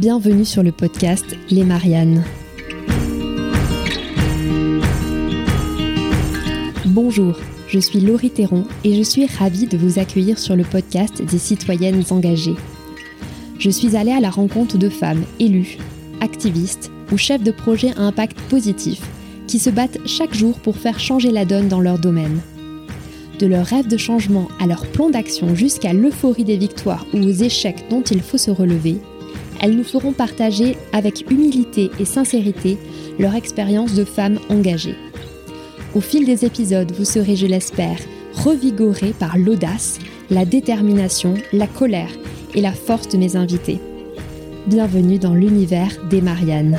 Bienvenue sur le podcast Les Mariannes. Bonjour, je suis Laurie Théron et je suis ravie de vous accueillir sur le podcast des citoyennes engagées. Je suis allée à la rencontre de femmes élues, activistes ou chefs de projets à impact positif qui se battent chaque jour pour faire changer la donne dans leur domaine. De leur rêve de changement à leur plan d'action jusqu'à l'euphorie des victoires ou aux échecs dont il faut se relever, elles nous feront partager avec humilité et sincérité leur expérience de femmes engagées. Au fil des épisodes, vous serez, je l'espère, revigorés par l'audace, la détermination, la colère et la force de mes invités. Bienvenue dans l'univers des Mariannes.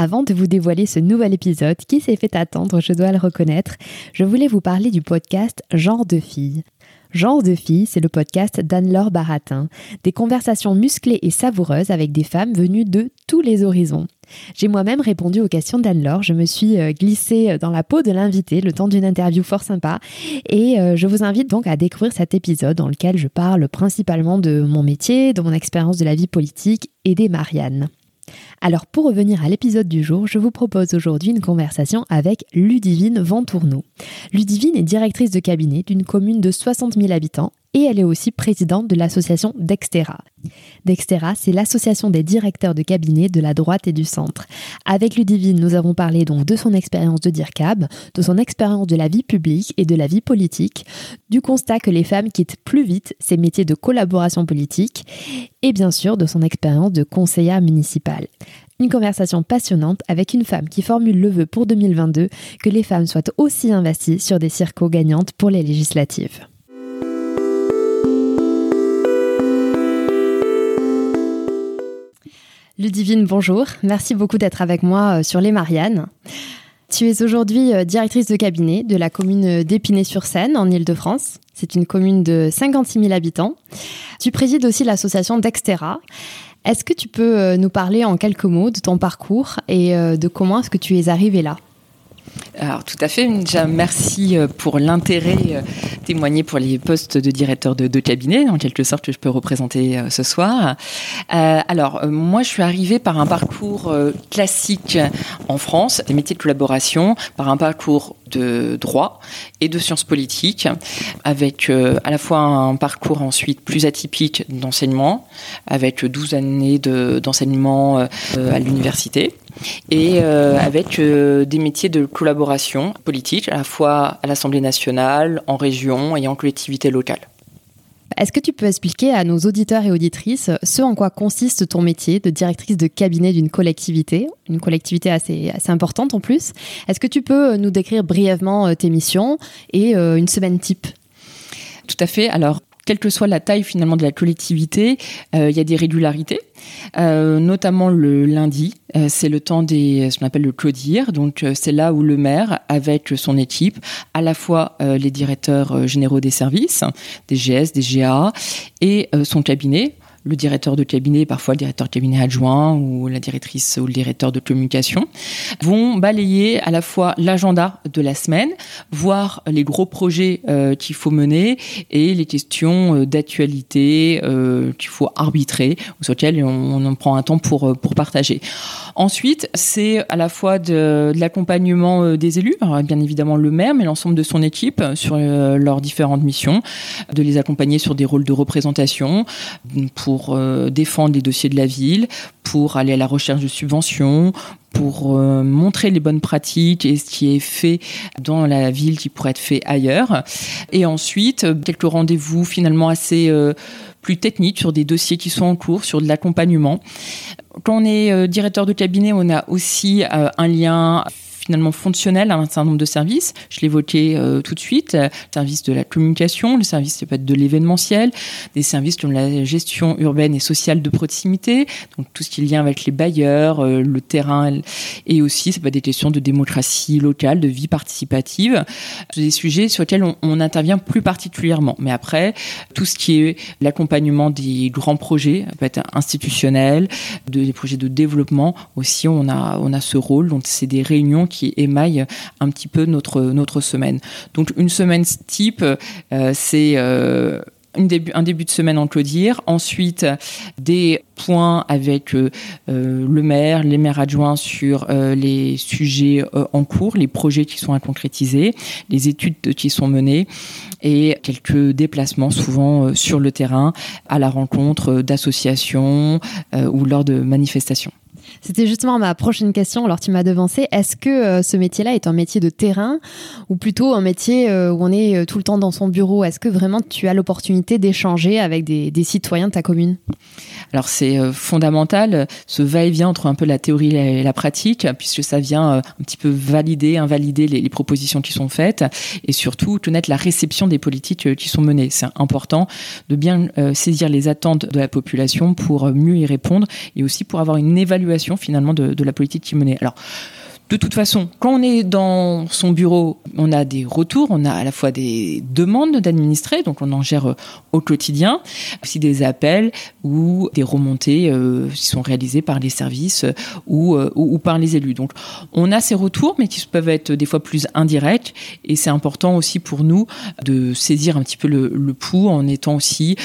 Avant de vous dévoiler ce nouvel épisode qui s'est fait attendre, je dois le reconnaître, je voulais vous parler du podcast Genre de fille. Genre de fille, c'est le podcast d'Anne-Laure Baratin, des conversations musclées et savoureuses avec des femmes venues de tous les horizons. J'ai moi-même répondu aux questions d'Anne-Laure, je me suis euh, glissée dans la peau de l'invité le temps d'une interview fort sympa et euh, je vous invite donc à découvrir cet épisode dans lequel je parle principalement de mon métier, de mon expérience de la vie politique et des Mariannes. Alors pour revenir à l'épisode du jour, je vous propose aujourd'hui une conversation avec Ludivine Ventourneau. Ludivine est directrice de cabinet d'une commune de 60 000 habitants et elle est aussi présidente de l'association Dextera. Dextera, c'est l'association des directeurs de cabinet de la droite et du centre. Avec Ludivine, nous avons parlé donc de son expérience de DIRCAB, de son expérience de la vie publique et de la vie politique, du constat que les femmes quittent plus vite ces métiers de collaboration politique et bien sûr de son expérience de conseillère municipale. Une conversation passionnante avec une femme qui formule le vœu pour 2022 que les femmes soient aussi investies sur des circos gagnantes pour les législatives. Ludivine, bonjour. Merci beaucoup d'être avec moi euh, sur les Mariannes. Tu es aujourd'hui euh, directrice de cabinet de la commune d'Épinay-sur-Seine en Ile-de-France. C'est une commune de 56 000 habitants. Tu présides aussi l'association Dextera. Est-ce que tu peux euh, nous parler en quelques mots de ton parcours et de comment est-ce que tu es arrivée là? Alors tout à fait. Merci euh, pour l'intérêt euh, témoigné pour les postes de directeur de, cabinet, en quelque sorte, que je peux représenter euh, ce soir. alors moi, je suis arrivée par un parcours classique en France, des métiers de collaboration, par un parcours de droit et de sciences politiques, avec à la fois un parcours ensuite plus atypique d'enseignement, avec 12 années d'enseignement à l'université et euh, avec euh, des métiers de collaboration politique, à la fois à l'Assemblée nationale, en région et en collectivité locale. Est-ce que tu peux expliquer à nos auditeurs et auditrices ce en quoi consiste ton métier de directrice de cabinet d'une collectivité, une collectivité assez, assez importante en plus? Est-ce que tu peux nous décrire brièvement euh, tes missions et une semaine type? Tout à fait. Alors, quelle que soit la taille finalement de la collectivité, il y a des régularités. Euh, notamment le lundi. Euh, c'est le temps des ce qu'on appelle le clodir. Donc euh, c'est là où le maire, avec son équipe, à la fois les directeurs généraux des services, des GS, des GA et son cabinet le directeur de cabinet, parfois le directeur de cabinet adjoint ou la directrice ou le directeur de communication, vont balayer à la fois l'agenda de la semaine, voir les gros projets euh, qu'il faut mener et les questions euh, d'actualité euh, qu'il faut arbitrer ou sur lesquelles on, en prend un temps pour, pour partager. Ensuite, c'est à la fois de, de l'accompagnement des élus, bien évidemment le maire, mais l'ensemble de son équipe sur leurs différentes missions, de les accompagner sur des rôles de représentation pour euh, défendre les dossiers de la ville, pour aller à la recherche de subventions, pour euh, montrer les bonnes pratiques et ce qui est fait dans la ville qui pourrait être fait ailleurs. Et ensuite, quelques rendez-vous finalement assez euh, plus techniques sur des dossiers qui sont en cours, sur de l'accompagnement. Quand on est directeur de cabinet, on a aussi un lien finalement fonctionnel à un certain nombre de services. Je l'évoquais euh, tout de suite, le service de la communication, le service peut de l'événementiel, des services comme la gestion urbaine et sociale de proximité, donc tout ce qui est lien avec les bailleurs, euh, le terrain, et aussi ça peut être des questions de démocratie locale, de vie participative, des sujets sur lesquels on, intervient plus particulièrement. Mais après, tout ce qui est l'accompagnement des grands projets, peut être institutionnel, de, des projets de développement aussi, on a, on a ce rôle. Donc, c'est des réunions qui émaillent un petit peu notre, notre semaine. Donc, une semaine type, euh, c'est euh, un début de semaine en Clodière, ensuite des points avec euh, le maire, les maires adjoints sur les sujets en cours, les projets qui sont à concrétiser, les études qui sont menées et quelques déplacements souvent sur le terrain à la rencontre d'associations ou lors de manifestations. C'était justement ma prochaine question. Alors tu m'as devancé. Est-ce que euh, ce métier-là est un métier de terrain ou plutôt un métier euh, où on est euh, tout le temps dans son bureau? Est-ce que vraiment tu as l'opportunité d'échanger avec des, citoyens de ta commune? Alors c'est fondamental ce va-et-vient entre un peu la théorie et la pratique, puisque ça vient un petit peu valider, invalider les, les propositions qui sont faites et surtout connaître la réception des politiques qui sont menées. C'est important de bien saisir les attentes de la population pour mieux y répondre et aussi pour avoir une évaluation finalement de, la politique qui menait. Alors, de toute façon, quand on est dans son bureau, on a des retours, on a à la fois des demandes d'administrer, donc on en gère euh, au quotidien, aussi des appels ou des remontées euh, qui sont réalisées par les services euh, ou, ou, par les élus. Donc on a ces retours, mais qui peuvent être des fois plus indirects, et c'est important aussi pour nous de saisir un petit peu le, pouls en étant aussi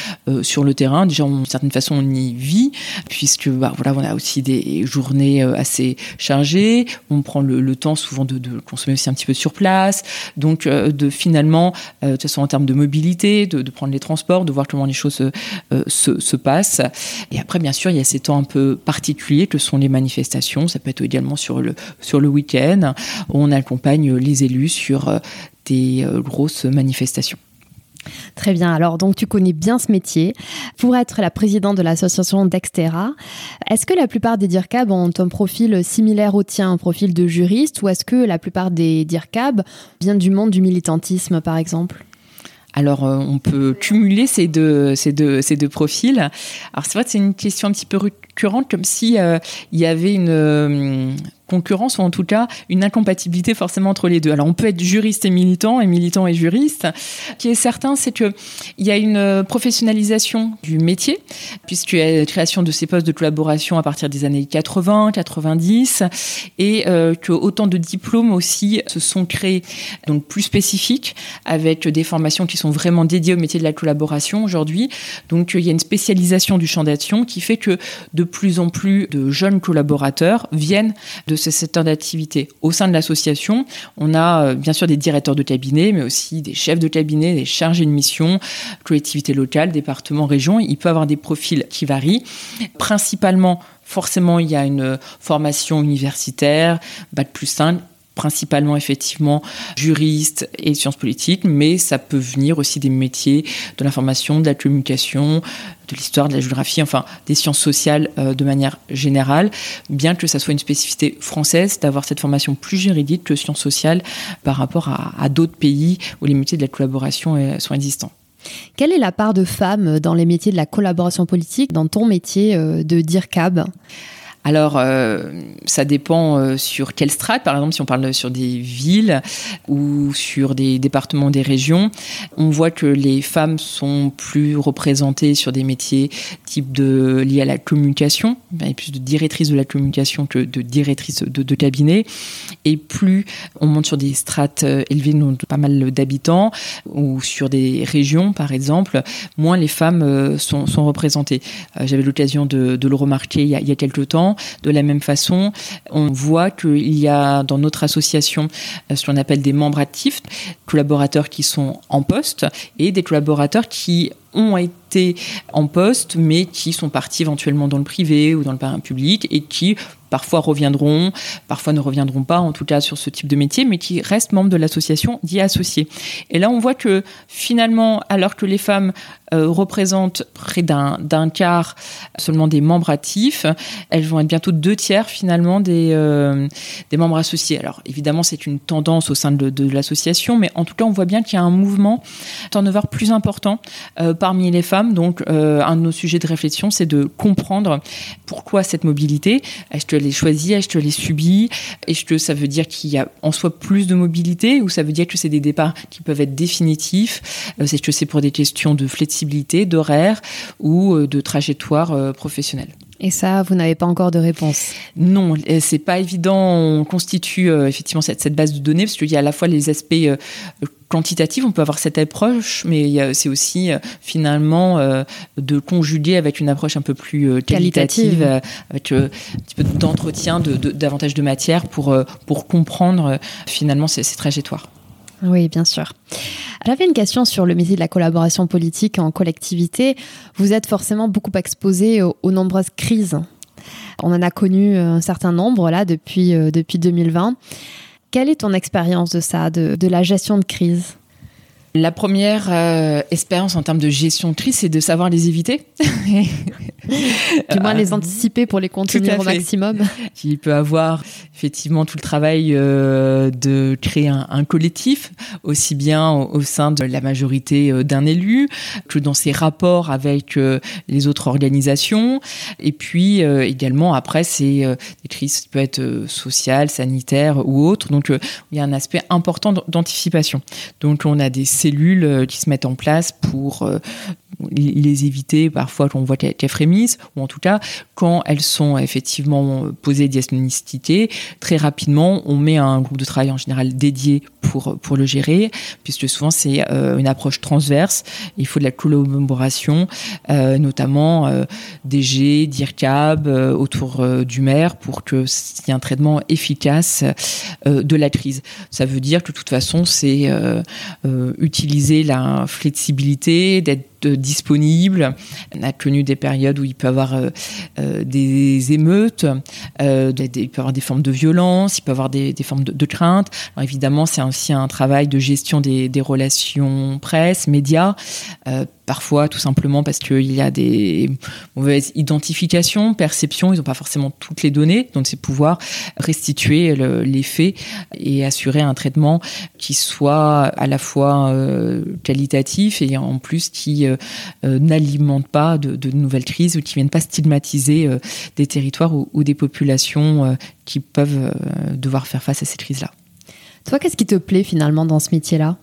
sur le terrain. Déjà, d'une certaine façon, on y vit, puisque bah, voilà, on a aussi des journées assez chargées, le, temps souvent de, consommer aussi un petit peu sur place, donc euh, de finalement, euh, de toute façon en termes de mobilité, de, prendre les transports, de voir comment les choses euh, se, se, passent. Et après, bien sûr, il y a ces temps un peu particuliers que sont les manifestations. Ça peut être également sur le, sur le week-end, où on accompagne les élus sur des grosses manifestations. Très bien. Alors, donc, tu connais bien ce métier. Pour être la présidente de l'association Dextera, est-ce que la plupart des DIRCAB ont un profil similaire au tien, un profil de juriste, ou est-ce que la plupart des DIRCAB viennent du monde du militantisme, par exemple? Alors, euh, on peut cumuler ces deux, ces deux, ces deux profils. Alors, c'est vrai que c'est une question un petit peu récurrente, comme si euh, il y avait une, euh, concurrence ou en tout cas une incompatibilité forcément entre les deux. Alors on peut être juriste et militant et militant et juriste. Ce qui est certain, c'est que il y a une professionnalisation du métier puisqu'il y a la création de ces postes de collaboration à partir des années 80, 90 et euh, que autant de diplômes aussi se sont créés donc plus spécifiques avec des formations qui sont vraiment dédiées au métier de la collaboration aujourd'hui. Donc il y a une spécialisation du champ d'action qui fait que de plus en plus de jeunes collaborateurs viennent de ce secteur d'activité. Au sein de l'association, on a euh, bien sûr des directeurs de cabinet, mais aussi des chefs de cabinet, des chargés de mission, collectivités locales, départements, régions. Il peut avoir des profils qui varient. Principalement, forcément, il y a une formation universitaire, bac plus 5, principalement effectivement juriste et sciences politiques, mais ça peut venir aussi des métiers de l'information, de la communication, de l'histoire, de la géographie, enfin des sciences sociales euh, de manière générale, bien que ça soit une spécificité française d'avoir cette formation plus juridique que sciences sociales par rapport à, d'autres pays où les métiers de la collaboration euh, sont existants. Quelle est la part de femmes dans les métiers de la collaboration politique, dans ton métier euh, de DIRCAB? Alors, euh, ça dépend euh, sur quelle strate. Par exemple, si on parle sur des villes ou sur des départements, des régions, on voit que les femmes sont plus représentées sur des métiers type de liés à la communication, et plus de directrice de la communication que de directrice de, cabinet. Et plus on monte sur des strates euh, élevées, donc pas mal d'habitants, ou sur des régions, par exemple, moins les femmes sont, représentées. J'avais l'occasion de, le remarquer il y, a, il temps. De la même façon, on voit qu'il y a dans notre association euh, ce qu'on appelle des membres actifs, collaborateurs qui sont en poste et des collaborateurs qui ont été en poste, mais qui sont partis éventuellement dans le privé ou dans le public et qui parfois reviendront, parfois ne reviendront pas, en tout cas sur ce type de métier, mais qui restent membres de l'association d'y associés. Et là, on voit que finalement, alors que les femmes euh, représentent près d'un quart seulement des membres actifs, elles vont être bientôt deux tiers finalement des, euh, des membres associés. Alors évidemment, c'est une tendance au sein de, de l'association, mais en tout cas, on voit bien qu'il y a un mouvement turnover plus important euh, parmi les femmes. Donc, un de nos sujets de réflexion, c'est de comprendre pourquoi cette mobilité. Est-ce que les choisis, que je les subis. Est-ce que ça veut dire qu'il y a en soi plus de mobilité ou ça veut dire que c'est des départs qui peuvent être définitifs? Est-ce que c'est pour des questions de flexibilité, d'horaire ou euh, de trajectoire euh, professionnelle et ça, vous n'avez pas encore de réponse Non, c'est pas évident. On constitue euh, effectivement cette, cette, base de données parce qu'il y a à la fois les aspects quantitatif, on peut avoir cette approche, mais c'est aussi euh, finalement euh, de conjuguer avec une approche un peu plus euh, qualitative, avec un petit peu d'entretien, de, davantage de matière pour, pour comprendre finalement ces, trajectoires. Oui, bien sûr. J'avais une question sur le métier de la collaboration politique en collectivité. Vous êtes forcément beaucoup exposé aux, aux nombreuses crises. On en a connu un certain nombre là depuis, depuis 2020. Quelle est ton expérience de ça, de, la gestion de crise? La première euh, expérience en termes de gestion de crise, c'est de savoir les éviter. du moins les euh, anticiper pour les contenir au maximum. Il peut avoir effectivement tout le travail euh, de créer un, collectif, aussi bien au, sein de la majorité euh, d'un élu que dans ses rapports avec les autres organisations. Et puis également après, c'est des crises qui peuvent être sociales, sanitaires ou autres. Donc il y a un aspect important d'anticipation. Donc on a des cellules qui se mettent en place pour les éviter parfois quand on voit qu'elles frémissent, ou en tout cas quand elles sont effectivement posées diagnostiquées, très rapidement on met un groupe de travail en général dédié pour, pour le gérer, puisque souvent c'est euh, une approche transverse, il faut de la collaboration, euh, notamment euh, DG, DIRCAB, autour du maire, pour qu'il y ait un traitement efficace de la crise. Ça veut dire que de toute façon c'est utiliser la flexibilité, d'être disponible. On a connu des périodes où il peut y avoir euh, euh, des émeutes, euh, il peut y avoir des formes de violence, il peut y avoir des, formes de, crainte. Évidemment, c'est aussi un travail de gestion des relations presse, médias parfois tout simplement parce qu'il y a des mauvaises identifications, perceptions, ils n'ont pas forcément toutes les données, donc c'est pouvoir restituer les faits et assurer un traitement qui soit à la fois euh, qualitatif et en plus qui euh, euh, n'alimente pas de, nouvelles crises ou qui viennent pas stigmatiser des territoires ou, ou des populations qui peuvent devoir faire face à ces crises-là. Toi, qu'est-ce qui te plaît finalement dans ce métier-là?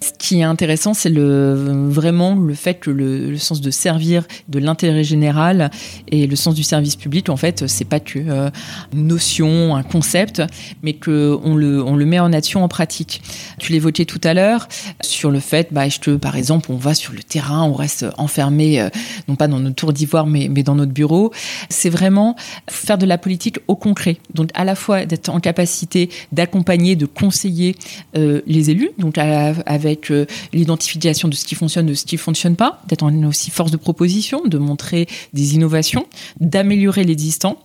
Ce qui est intéressant, c'est vraiment le fait que le, sens de servir, de l'intérêt général et le sens du service public, en fait, c'est pas que euh, notion, un concept, mais que on le, met en action, en pratique. Tu l'évoquais tout à l'heure sur le fait, bah, que, par exemple, on va sur le terrain, on reste enfermé, euh, non pas dans notre tour d'ivoire, mais, dans notre bureau. C'est vraiment faire de la politique au concret. Donc, à la fois d'être en capacité d'accompagner, de conseiller euh, les élus, avec euh, l'identification de ce qui fonctionne, de ce qui ne fonctionne pas, d'être aussi force de proposition, de montrer des innovations, d'améliorer l'existant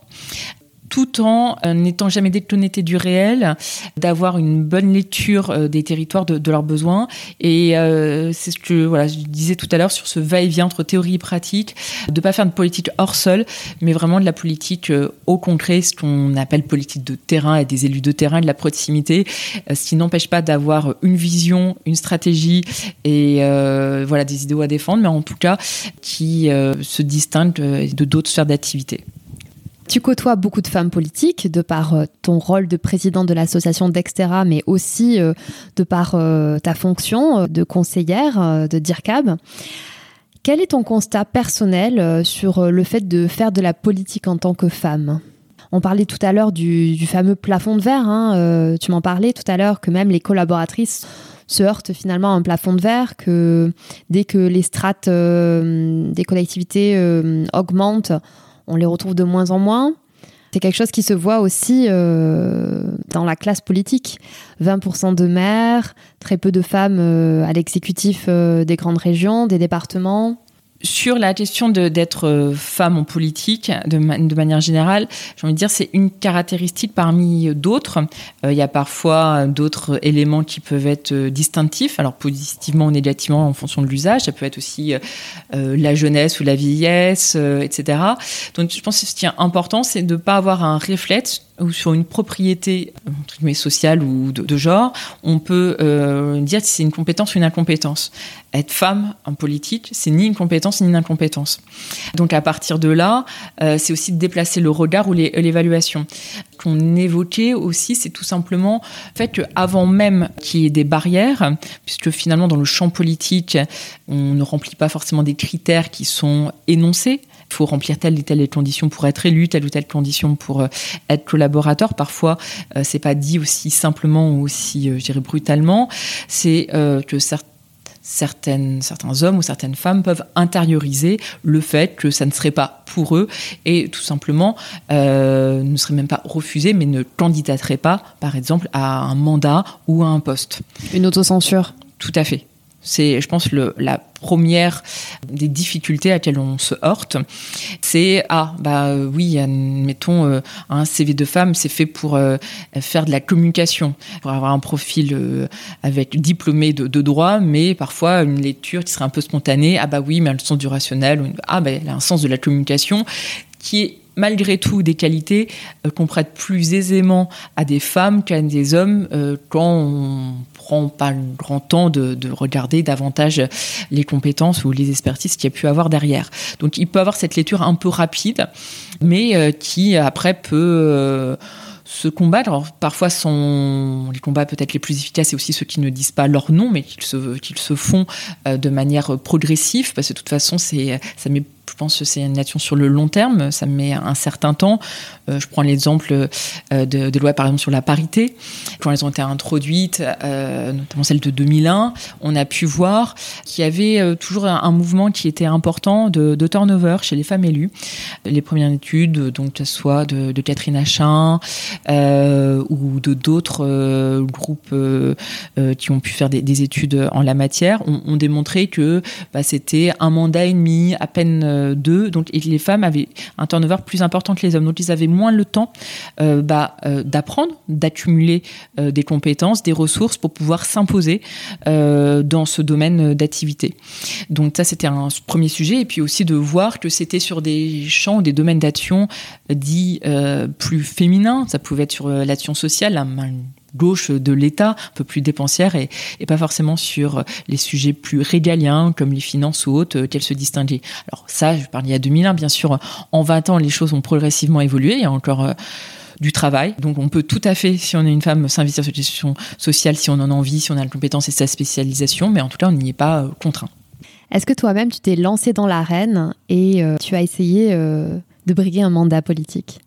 tout en euh, n'étant jamais déconnecté du réel, d'avoir une bonne lecture euh, des territoires, de, leurs besoins. Et euh, c'est ce que voilà, je disais tout à l'heure sur ce va-et-vient entre théorie et pratique, de pas faire de politique hors sol, mais vraiment de la politique au concret, ce qu'on appelle politique de terrain et des élus de terrain, de la proximité, ce qui n'empêche pas d'avoir une vision, une stratégie et voilà des idéaux à défendre, mais en tout cas qui se distingue de d'autres sphères d'activité. Tu côtoies beaucoup de femmes politiques de par euh, ton rôle de présidente de l'association Dextera, mais aussi euh, de par euh, ta fonction de conseillère de DIRCAB. Quel est ton constat personnel sur le fait de faire de la politique en tant que femme? On parlait tout à l'heure du, fameux plafond de verre. Hein, tu m'en parlais tout à l'heure que même les collaboratrices se heurtent finalement à un plafond de verre, que dès que les strates des collectivités augmentent, on les retrouve de moins en moins. C'est quelque chose qui se voit aussi euh, dans la classe politique. 20% de maires, très peu de femmes euh, à l'exécutif euh, des grandes régions, des départements. Sur la question d'être euh, femme en politique, de, manière générale, j'ai envie de dire c'est une caractéristique parmi d'autres. Euh, il y a parfois d'autres éléments qui peuvent être euh, distinctifs, alors positivement ou négativement en fonction de l'usage. Ça peut être aussi la jeunesse ou la vieillesse, etc. Donc je pense que ce qui est important, c'est de ne pas avoir un réflexe ou sur une propriété sociale ou de, genre, on peut euh, dire si c'est une compétence ou une incompétence. Être femme en politique, c'est ni une compétence ni une incompétence. Donc à partir de là, euh, c'est aussi de déplacer le regard ou l'évaluation. Qu'on évoquait aussi, c'est tout simplement le fait qu'avant même qu'il y ait des barrières, puisque finalement dans le champ politique, on ne remplit pas forcément des critères qui sont énoncés, il faut remplir telle et telle condition pour être élu, telle ou telle condition pour euh, être collaborateur. Parfois, euh, c'est pas dit aussi simplement ou aussi, euh, je dirais, brutalement. C'est que certains certaines, certains hommes ou certaines femmes peuvent intérioriser le fait que ça ne serait pas pour eux et tout simplement euh, ne seraient même pas refusés mais ne candidateraient pas par exemple à un mandat ou à un poste. Une autocensure Tout à fait. C'est, je pense, le, la première des difficultés à laquelle on se heurte. C'est ah bah oui, mettons euh, un CV de femme, c'est fait pour euh, faire de la communication, pour avoir un profil euh, avec diplômé de, droit, mais parfois une lecture qui serait un peu spontanée. Ah bah oui, mais elle a sens du rationnel. Ou, ah bah elle a un sens de la communication qui est malgré tout des qualités euh, qu'on prête plus aisément à des femmes qu'à des hommes euh, quand on prend pas le grand temps de, de, regarder davantage les compétences ou les expertises qu'il y a pu avoir derrière. Donc il peut avoir cette lecture un peu rapide, mais euh, qui après peut euh, se combattre. Parfois, sont les combats peut-être les plus efficaces, et aussi ceux qui ne disent pas leur nom, mais qu'ils se, se font euh, de manière progressive, parce que de toute façon, c'est, ça met je pense que c'est une action sur le long terme, ça met un certain temps. Euh, je prends l'exemple euh, de, lois, par exemple, sur la parité. Quand elles ont été introduites, euh, notamment celle de 2001, on a pu voir qu'il y avait toujours un, mouvement qui était important de, turnover chez les femmes élues. Les premières études, donc, que ce soit de, Catherine Achin ou de d'autres groupes qui ont pu faire des, des, études en la matière, ont, ont démontré que bah, c'était un mandat et demi, à peine d'eux, donc les femmes avaient un turnover plus important que les hommes, donc ils avaient moins le temps euh, bah, euh, d'apprendre, d'accumuler euh, des compétences, des ressources pour pouvoir s'imposer euh, dans ce domaine d'activité. Donc ça c'était un premier sujet, et puis aussi de voir que c'était sur des champs, des domaines d'action dits euh, plus féminins, ça pouvait être sur l'action sociale, la gauche de l'État, un peu plus dépensière et, pas forcément sur les sujets plus régaliens comme les finances ou autres qu'elle se distinguait. Alors ça, je parle il y a 2001, bien sûr, en 20 ans, les choses ont progressivement évolué, il y a encore euh, du travail. Donc on peut tout à fait, si on est une femme, s'investir sur les questions sociales, si on en a envie, si on a la compétence et sa spécialisation, mais en tout cas, on n'y est pas euh, contraint. Est-ce que toi-même, tu t'es lancé dans l'arène et euh, tu as essayé euh, de briguer un mandat politique?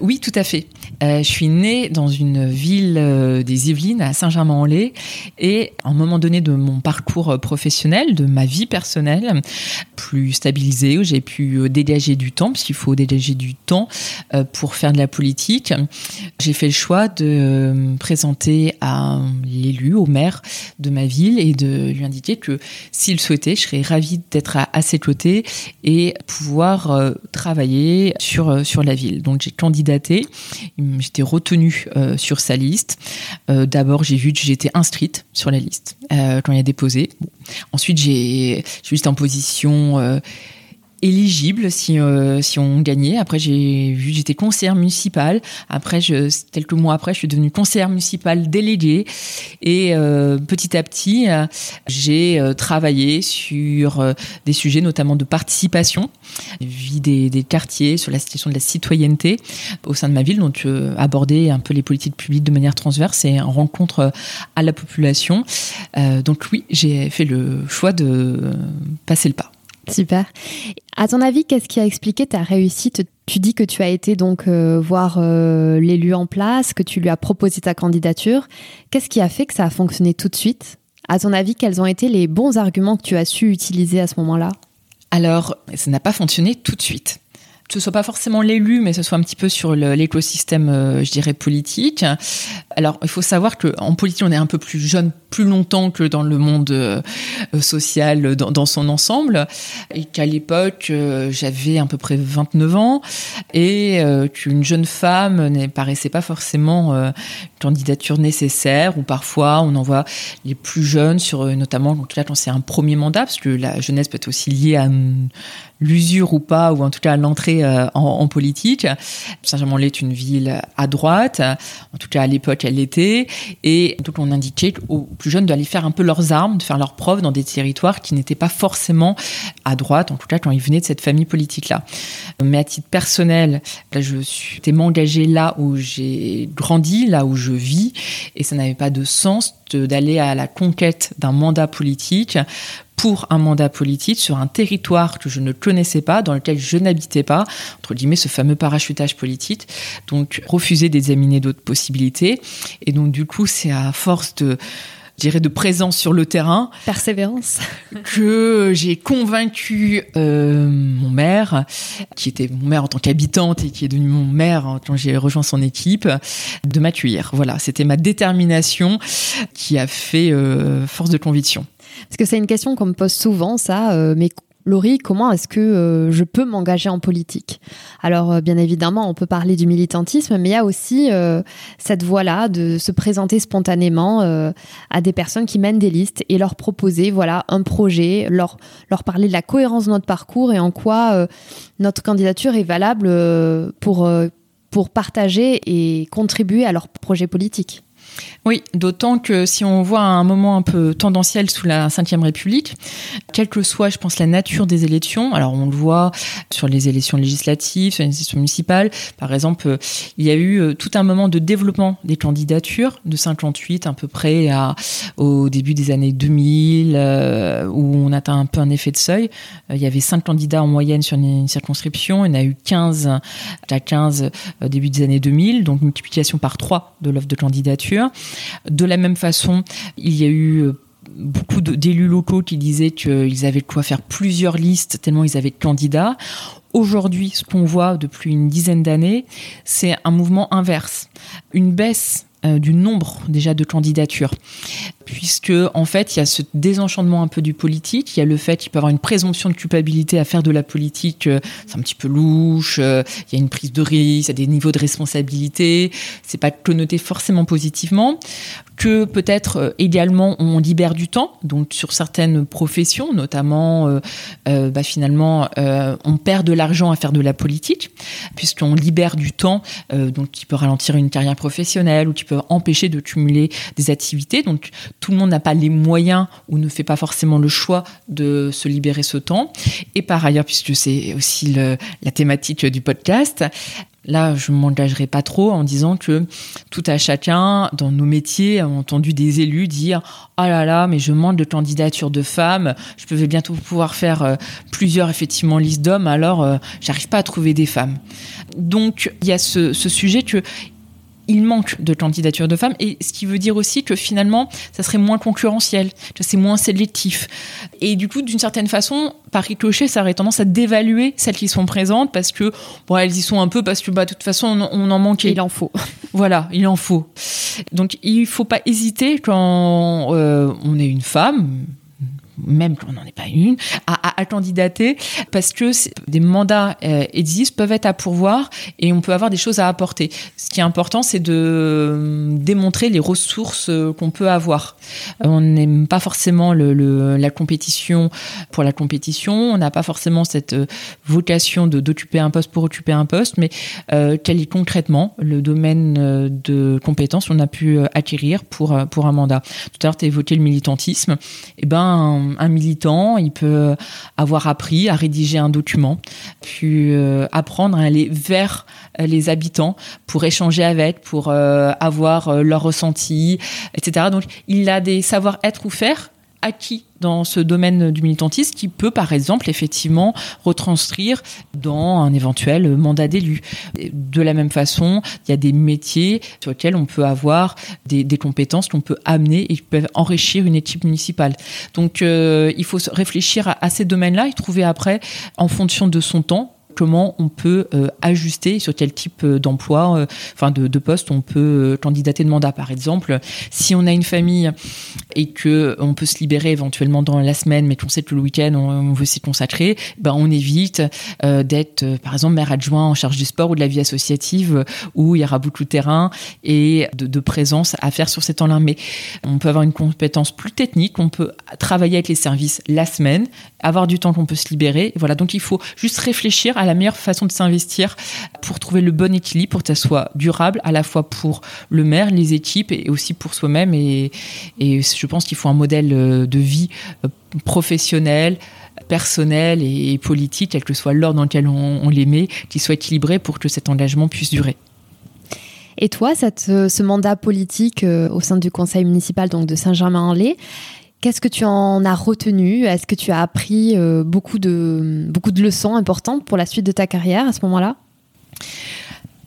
Oui, tout à fait. Euh, je suis née dans une ville euh, des Yvelines, à Saint-Germain-en-Laye, et à un moment donné de mon parcours professionnel, de ma vie personnelle, plus stabilisée, où j'ai pu dégager du temps, parce qu'il faut dégager du temps euh, pour faire de la politique, j'ai fait le choix de me présenter à l'élu, au maire de ma ville, et de lui indiquer que s'il souhaitait, je serais ravie d'être à, ses côtés et pouvoir euh, travailler sur, sur la ville. Donc j'ai candidaté candidaté. J'étais retenue euh, sur sa liste. Euh, D'abord, j'ai vu que j'étais inscrite sur la liste euh, quand il a déposé. Ensuite, j'ai juste en position euh, éligible si, euh, si on gagnait. Après, j'ai vu, j'étais conseillère municipale. Après, je, quelques mois après, je suis devenue conseillère municipale déléguée. Et euh, petit à petit, euh, j'ai euh, travaillé sur euh, des sujets notamment de participation, vie des, des, quartiers, sur la situation de la citoyenneté au sein de ma ville. Donc, aborder un peu les politiques publiques de manière transverse et en rencontre à la population. donc oui, j'ai fait le choix de passer le pas. Super. À ton avis, qu'est-ce qui a expliqué ta réussite? Tu dis que tu as été donc euh, voir euh, l'élu en place, que tu lui as proposé ta candidature. Qu'est-ce qui a fait que ça a fonctionné tout de suite? À ton avis, quels ont été les bons arguments que tu as su utiliser à ce moment-là? Alors, ça n'a pas fonctionné tout de suite. Ce soit pas forcément l'élu, mais ce soit un petit peu sur l'écosystème, euh, je dirais, politique. Alors, il faut savoir qu'en politique, on est un peu plus jeune plus longtemps que dans le monde euh, social dans, son ensemble, et qu'à l'époque, euh, j'avais à peu près 29 ans, et qu'une jeune femme ne paraissait pas forcément une candidature nécessaire, ou parfois on envoie les plus jeunes sur, notamment, en tout cas quand c'est un premier mandat, parce que la jeunesse peut être aussi liée à l'usure ou pas, ou en tout cas l'entrée euh, en, politique. Saint-Germain-en-Laye est une ville à droite, en tout cas à l'époque elle l'était, et donc on indiquait aux plus jeunes d'aller faire un peu leurs armes, de faire leurs preuves dans des territoires qui n'étaient pas forcément à droite, en tout cas quand ils venaient de cette famille politique-là. Mais à titre personnel, je suis m'engager là où j'ai grandi, là où je vis, et ça n'avait pas de sens d'aller à la conquête d'un mandat politique pour un mandat politique sur un territoire que je ne connaissais pas, dans lequel je n'habitais pas, entre guillemets, ce fameux parachutage politique. Donc, refuser d'examiner d'autres possibilités. Et donc, du coup, c'est à force de dirais de présence sur le terrain. Persévérance. Que j'ai convaincu euh, mon maire, qui était mon maire en tant qu'habitante et qui est devenu mon maire quand j'ai rejoint son équipe, de m'accueillir. Voilà, c'était ma détermination qui a fait euh, force de conviction. Parce que c'est une question qu'on me pose souvent, ça, euh, mais Laurie, comment est-ce que euh, je peux m'engager en politique? Alors, euh, bien évidemment, on peut parler du militantisme, mais il y a aussi cette voie-là de se présenter spontanément à des personnes qui mènent des listes et leur proposer, voilà, un projet, leur, parler de la cohérence de notre parcours et en quoi notre candidature est valable pour partager et contribuer à leur projet politique. Oui, d'autant que si on voit un moment un peu tendanciel sous la Ve République, quelle que soit, je pense, la nature des élections, alors on le voit sur les élections législatives, sur les élections municipales, par exemple, il y a eu euh, tout un moment de développement des candidatures de 58 à peu près à, au début des années 2000, euh, où on atteint un peu un effet de seuil. Euh, il y avait 5 candidats en moyenne sur une, circonscription, il y en a eu 15 à 15 au début des années 2000, donc multiplication par 3 de l'offre de candidature. De la même façon, il y a eu euh, beaucoup d'élus locaux qui disaient qu'ils avaient de quoi faire plusieurs listes tellement ils avaient de candidats. Aujourd'hui, ce qu'on voit depuis une dizaine d'années, c'est un mouvement inverse, une baisse euh, du nombre déjà de candidatures puisque en fait il y a ce désenchantement un peu du politique, il y a le fait qu'il peut y avoir une présomption de culpabilité à faire de la politique, euh, c'est un petit peu louche, euh, il y a une prise de risque, il y a des niveaux de responsabilité, c'est pas connoté forcément positivement, que peut-être euh, également on libère du temps, donc sur certaines professions, notamment bah, finalement on perd de l'argent à faire de la politique, puisqu'on libère du temps, donc qui peut ralentir une carrière professionnelle ou qui peut empêcher de cumuler des activités, donc tout le monde n'a pas les moyens ou ne fait pas forcément le choix de se libérer ce temps. Et par ailleurs, puisque c'est aussi la thématique du podcast, Là, je ne m'engagerai pas trop en disant que tout à chacun, dans nos métiers, a entendu des élus dire « Oh là là, mais je manque de candidatures de femmes, je vais bientôt pouvoir faire euh, plusieurs, effectivement, listes d'hommes, alors euh, j'arrive pas à trouver des femmes. » Donc, il y a ce sujet que il manque de candidatures de femmes et ce qui veut dire aussi que finalement ça serait moins concurrentiel, c'est moins sélectif. Et du coup, d'une certaine façon, par ricochet, ça aurait tendance à dévaluer celles qui sont présentes parce que bon, elles y sont un peu parce que bah de toute façon on, en manquait. Il en faut. Voilà, il en faut. Donc il faut pas hésiter quand euh, on est une femme même on n'en est pas une, à, candidater parce que des mandats euh, existent, peuvent être à pourvoir et on peut avoir des choses à apporter. Ce qui est important, c'est de euh, démontrer les ressources euh, qu'on peut avoir. on n'aime pas forcément le, la compétition pour la compétition, on n'a pas forcément cette vocation d'occuper un poste pour occuper un poste, mais quel est concrètement le domaine de compétences qu'on a pu acquérir pour, pour un mandat? Tout à l'heure, tu as évoqué le militantisme. eh ben, un, militant, il peut avoir appris à rédiger un document, puis euh, apprendre à aller vers euh, les habitants pour échanger avec, pour euh, avoir leur ressenti, etc. Donc, il a des savoir-être ou faire acquis dans ce domaine du militantisme qui peut, par exemple, effectivement retranscrire dans un éventuel mandat d'élu. De la même façon, il y a des métiers sur lesquels on peut avoir des, compétences qu'on peut amener et qui peuvent enrichir une équipe municipale. Donc, euh, il faut réfléchir à, à ces domaines-là et trouver après, en fonction de son temps, comment on peut euh, ajuster sur quel type euh, d'emploi, euh, enfin de, poste on peut candidater de mandat. Par exemple, si on a une famille et que on peut se libérer éventuellement dans la semaine, mais qu'on sait que le week-end on, veut s'y consacrer, ben on évite d'être, par exemple, maire adjoint en charge du sport ou de la vie associative où il y aura beaucoup de terrain et de, de présence à faire sur ces temps-là. Mais on peut avoir une compétence plus technique, on peut travailler avec les services la semaine, avoir du temps qu'on peut se libérer. Voilà, donc il faut juste réfléchir à la meilleure façon de s'investir pour trouver le bon équilibre pour que ça soit durable à la fois pour le maire, les équipes et aussi pour soi-même. Et, je pense qu'il faut un modèle euh, de vie euh, professionnel personnel et politique, quel que soit l'ordre dans lequel on, les met, qui soit équilibré pour que cet engagement puisse durer. Et toi, euh, ce mandat politique au sein du conseil municipal donc de Saint-Germain-en-Laye, Qu'est-ce que tu en as retenu? Est-ce que tu as appris euh, beaucoup, de, beaucoup de leçons importantes pour la suite de ta carrière à ce moment-là?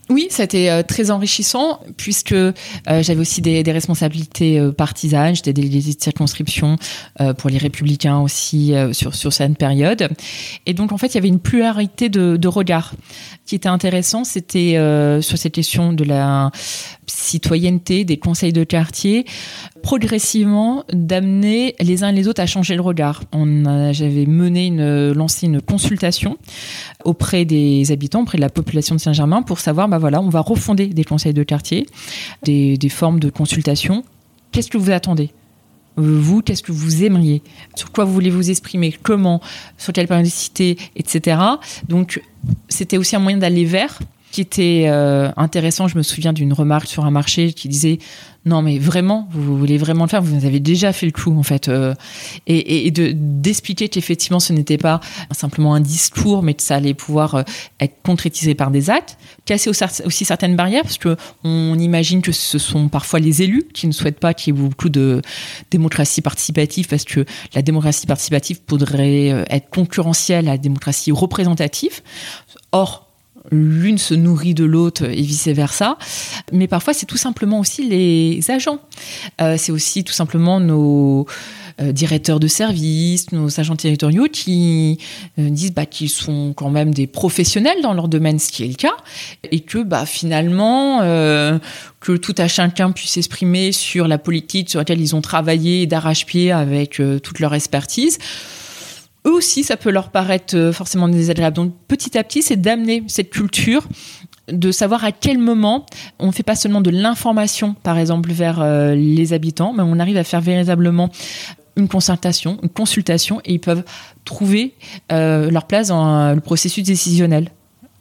Oui, ça a été euh, très enrichissant puisque euh, j'avais aussi des, responsabilités partisanes. J'étais déléguée de circonscription pour les Républicains aussi sur sur cette période. Et donc en fait, il y avait une pluralité de, de regards. Qui était intéressant, c'était sur cette question de la citoyenneté, des conseils de quartier, progressivement d'amener les uns les autres à changer le regard. J'avais mené une, lancé une consultation auprès des habitants, auprès de la population de Saint-Germain pour savoir, bah voilà, on va refonder des conseils de quartier, des, des formes de consultation. Qu'est-ce que vous attendez? Vous, qu'est-ce que vous aimeriez? Sur quoi vous voulez vous exprimer? Comment? Sur quelle périodicité? Etc. Donc, c'était aussi un moyen d'aller vers qui était euh, intéressant. Je me souviens d'une remarque sur un marché qui disait non mais vraiment vous voulez vraiment le faire? Vous avez déjà fait le coup en fait euh, et, de d'expliquer qu'effectivement ce n'était pas simplement un discours mais que ça allait pouvoir euh, être concrétisé par des actes casser aussi certaines barrières parce que on imagine que ce sont parfois les élus qui ne souhaitent pas qu'il y ait beaucoup de démocratie participative parce que la démocratie participative pourrait être concurrentielle à la démocratie représentative. Or l'une se nourrit de l'autre et vice-versa. Mais parfois, c'est tout simplement aussi les agents. Euh, c'est aussi tout simplement nos euh, directeurs de service, nos agents territoriaux qui euh, disent bah, qu'ils sont quand même des professionnels dans leur domaine, ce qui est le cas, et que bah, finalement, que tout à chacun puisse s'exprimer sur la politique sur laquelle ils ont travaillé d'arrache-pied avec toute leur expertise eux aussi, ça peut leur paraître euh, forcément désagréable. Donc, petit à petit, c'est d'amener cette culture de savoir à quel moment on fait pas seulement de l'information, par exemple, vers euh, les habitants, mais on arrive à faire véritablement une concertation, une consultation, et ils peuvent trouver euh, leur place dans le processus décisionnel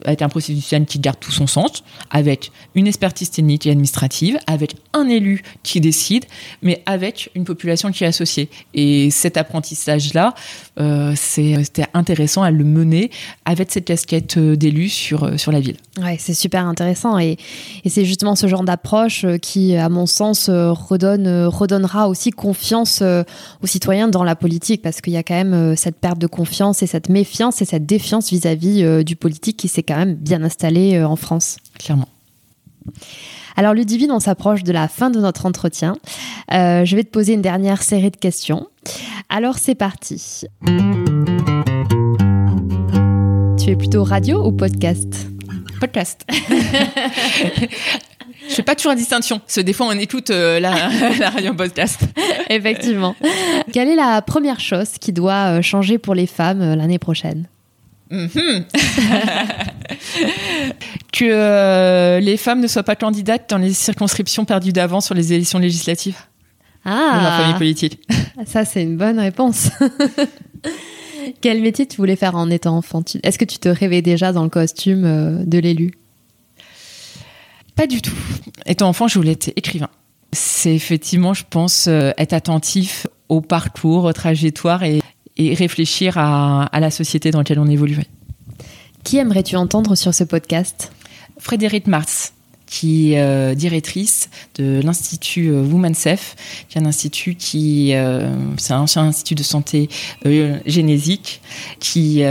avec un processus qui garde tout son sens, avec une expertise technique et administrative, avec un élu qui décide, mais avec une population qui est associée. Et cet apprentissage-là, euh, c'était intéressant à le mener avec cette casquette euh, d'élu sur, euh, sur la ville. Ouais, c'est super intéressant et, et c'est justement ce genre d'approche qui, à mon sens, redonne, redonnera aussi confiance aux citoyens dans la politique parce qu'il y a quand même cette perte de confiance et cette méfiance et cette défiance vis-à-vis du politique qui s'est quand même bien installé en France. Clairement. Alors Ludivine, on s'approche de la fin de notre entretien. Euh, je vais te poser une dernière série de questions. Alors c'est parti. Tu es plutôt radio ou podcast? Podcast. Je fais pas toujours la distinction. Ce des fois, on écoute euh, la, la, radio podcast. Effectivement. Quelle est la première chose qui doit euh, changer pour les femmes l'année prochaine? Mhm. que euh, les femmes ne soient pas candidates dans les circonscriptions perdues d'avant sur les élections législatives. Ah, la famille politique. Ça, c'est une bonne réponse. Quel métier tu voulais faire en étant enfant Est-ce que tu te rêvais déjà dans le costume euh, de l'élu? Pas du tout. Étant enfant, je voulais être écrivain. C'est effectivement, je pense, euh, être attentif au parcours, aux trajectoires et et réfléchir à, la société dans laquelle on évolue. Qui aimerais-tu entendre sur ce podcast? Frédéric Mars, qui est euh, directrice de l'Institut euh, Women's Safe, qui est un institut qui, euh, c'est un ancien institut de santé génésique, qui,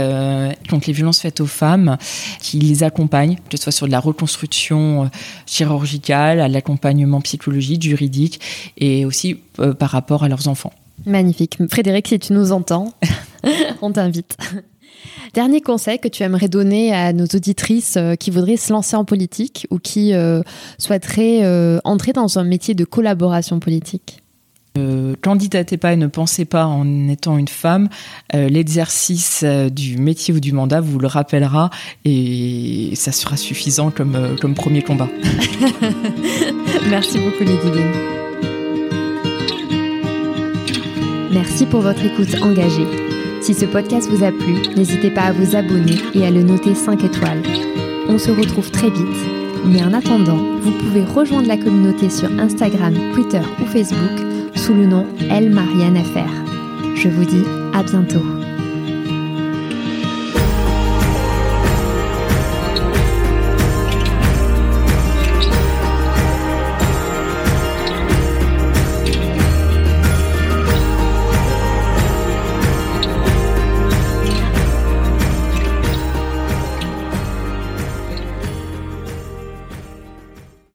contre les violences faites aux femmes, qui les accompagne, que ce soit sur de la reconstruction chirurgicale, à l'accompagnement psychologique, juridique, et aussi par rapport à leurs enfants. Magnifique. Frédéric, si tu nous entends, on t'invite. Dernier conseil que tu aimerais donner à nos auditrices euh, qui voudraient se lancer en politique ou qui euh, souhaiteraient euh, entrer dans un métier de collaboration politique? Euh, candidatez pas et ne pensez pas en étant une femme. Euh, L'exercice euh, du métier ou du mandat vous le rappellera et ça sera suffisant comme, comme premier combat. Merci beaucoup Ludivine. Merci pour votre écoute engagée. Si ce podcast vous a plu, n'hésitez pas à vous abonner et à le noter 5 étoiles. On se retrouve très vite, mais en attendant, vous pouvez rejoindre la communauté sur Instagram, Twitter ou Facebook sous le nom Elle Marianne FR. Je vous dis à bientôt.